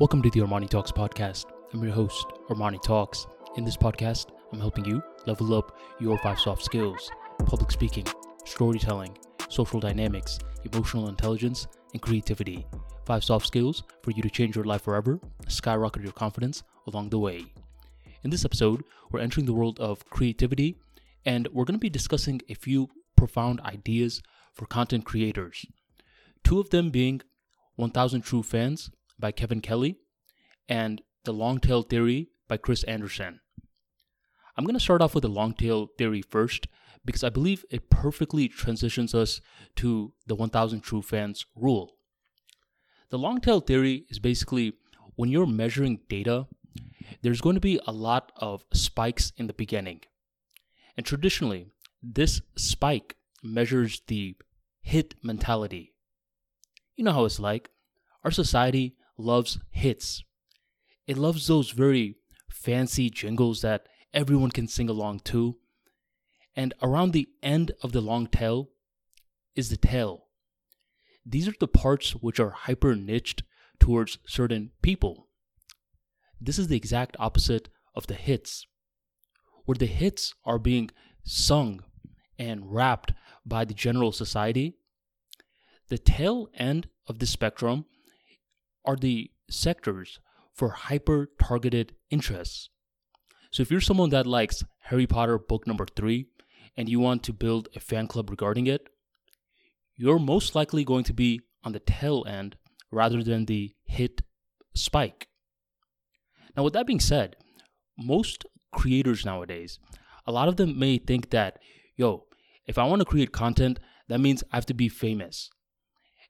Welcome to the Armani Talks podcast. I'm your host, Armani Talks. In this podcast, I'm helping you level up your five soft skills public speaking, storytelling, social dynamics, emotional intelligence, and creativity. Five soft skills for you to change your life forever, skyrocket your confidence along the way. In this episode, we're entering the world of creativity, and we're going to be discussing a few profound ideas for content creators. Two of them being 1000 True Fans by Kevin Kelly and The Long Tail Theory by Chris Anderson. I'm going to start off with the long tail theory first because I believe it perfectly transitions us to the 1000 True Fans rule. The long tail theory is basically when you're measuring data, there's going to be a lot of spikes in the beginning. And traditionally, this spike measures the hit mentality. You know how it's like. Our society loves hits. It loves those very fancy jingles that everyone can sing along to. And around the end of the long tail is the tail. These are the parts which are hyper niched towards certain people. This is the exact opposite of the hits, where the hits are being sung and rapped by the general society. The tail end of the spectrum are the sectors for hyper targeted interests. So if you're someone that likes Harry Potter book number three and you want to build a fan club regarding it, you're most likely going to be on the tail end rather than the hit spike. Now, with that being said, most creators nowadays, a lot of them may think that, yo, if I want to create content, that means I have to be famous.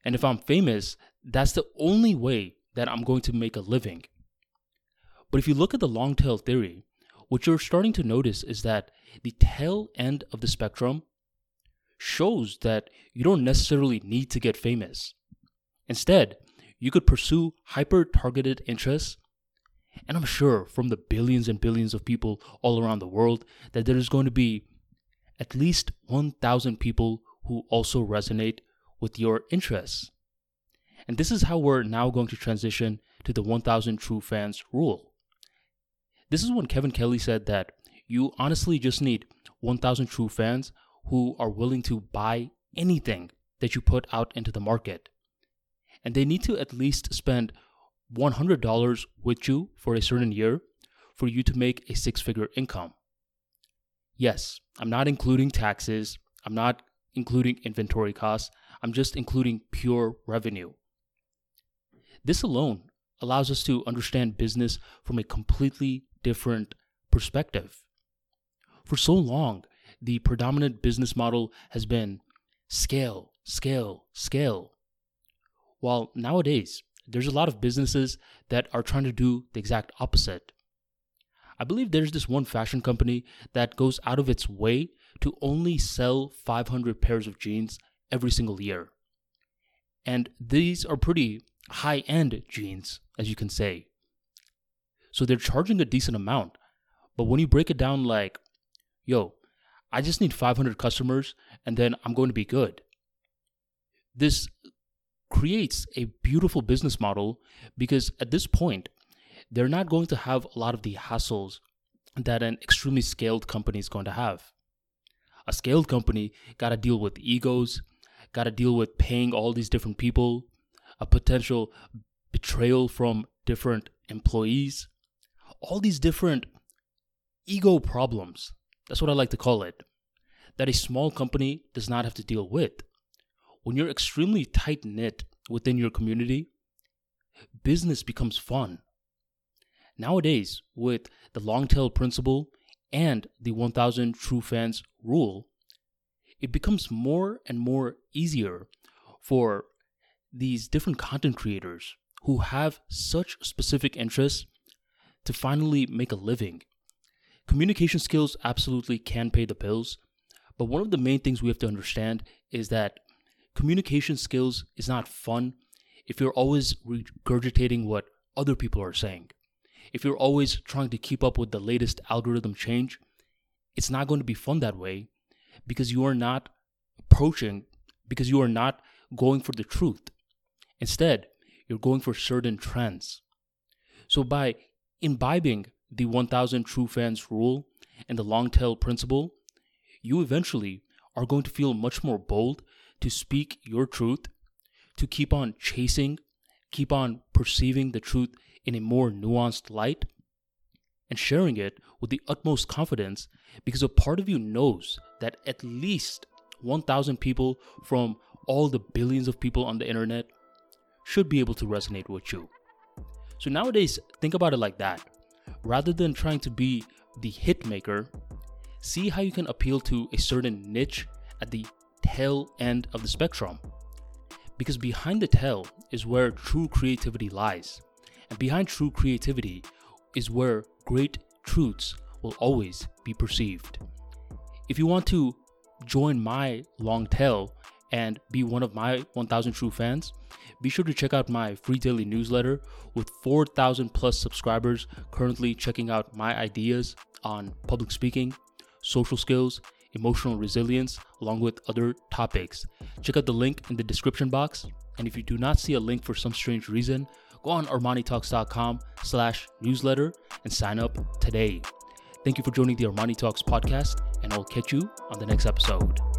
And if I'm famous, that's the only way that I'm going to make a living. But if you look at the long tail theory, what you're starting to notice is that the tail end of the spectrum shows that you don't necessarily need to get famous. Instead, you could pursue hyper targeted interests. And I'm sure from the billions and billions of people all around the world that there is going to be at least 1,000 people who also resonate with your interests. And this is how we're now going to transition to the 1000 true fans rule. This is when Kevin Kelly said that you honestly just need 1000 true fans who are willing to buy anything that you put out into the market. And they need to at least spend $100 with you for a certain year for you to make a six figure income. Yes, I'm not including taxes, I'm not including inventory costs, I'm just including pure revenue. This alone allows us to understand business from a completely different perspective. For so long, the predominant business model has been scale, scale, scale. While nowadays, there's a lot of businesses that are trying to do the exact opposite. I believe there's this one fashion company that goes out of its way to only sell 500 pairs of jeans every single year. And these are pretty high end jeans, as you can say. So they're charging a decent amount. But when you break it down, like, yo, I just need 500 customers and then I'm going to be good. This creates a beautiful business model because at this point, they're not going to have a lot of the hassles that an extremely scaled company is going to have. A scaled company got to deal with egos, got to deal with paying all these different people, a potential betrayal from different employees, all these different ego problems. That's what I like to call it. That a small company does not have to deal with. When you're extremely tight knit within your community, business becomes fun. Nowadays, with the long tail principle and the 1000 true fans rule, it becomes more and more easier for these different content creators who have such specific interests to finally make a living. Communication skills absolutely can pay the bills, but one of the main things we have to understand is that communication skills is not fun if you're always regurgitating what other people are saying. If you're always trying to keep up with the latest algorithm change, it's not going to be fun that way because you are not approaching, because you are not going for the truth. Instead, you're going for certain trends. So, by imbibing the 1000 true fans rule and the long tail principle, you eventually are going to feel much more bold to speak your truth, to keep on chasing, keep on perceiving the truth in a more nuanced light, and sharing it with the utmost confidence because a part of you knows that at least 1,000 people from all the billions of people on the internet should be able to resonate with you. So nowadays, think about it like that. Rather than trying to be the hit maker, see how you can appeal to a certain niche at the tail end of the spectrum. Because behind the tail is where true creativity lies. And behind true creativity is where great truths will always be perceived. If you want to join my long tail and be one of my 1000 true fans, be sure to check out my free daily newsletter with 4,000 plus subscribers currently checking out my ideas on public speaking, social skills, emotional resilience, along with other topics. Check out the link in the description box. And if you do not see a link for some strange reason, go on armanitalks.com slash newsletter and sign up today. Thank you for joining the Armani Talks podcast, and I'll catch you on the next episode.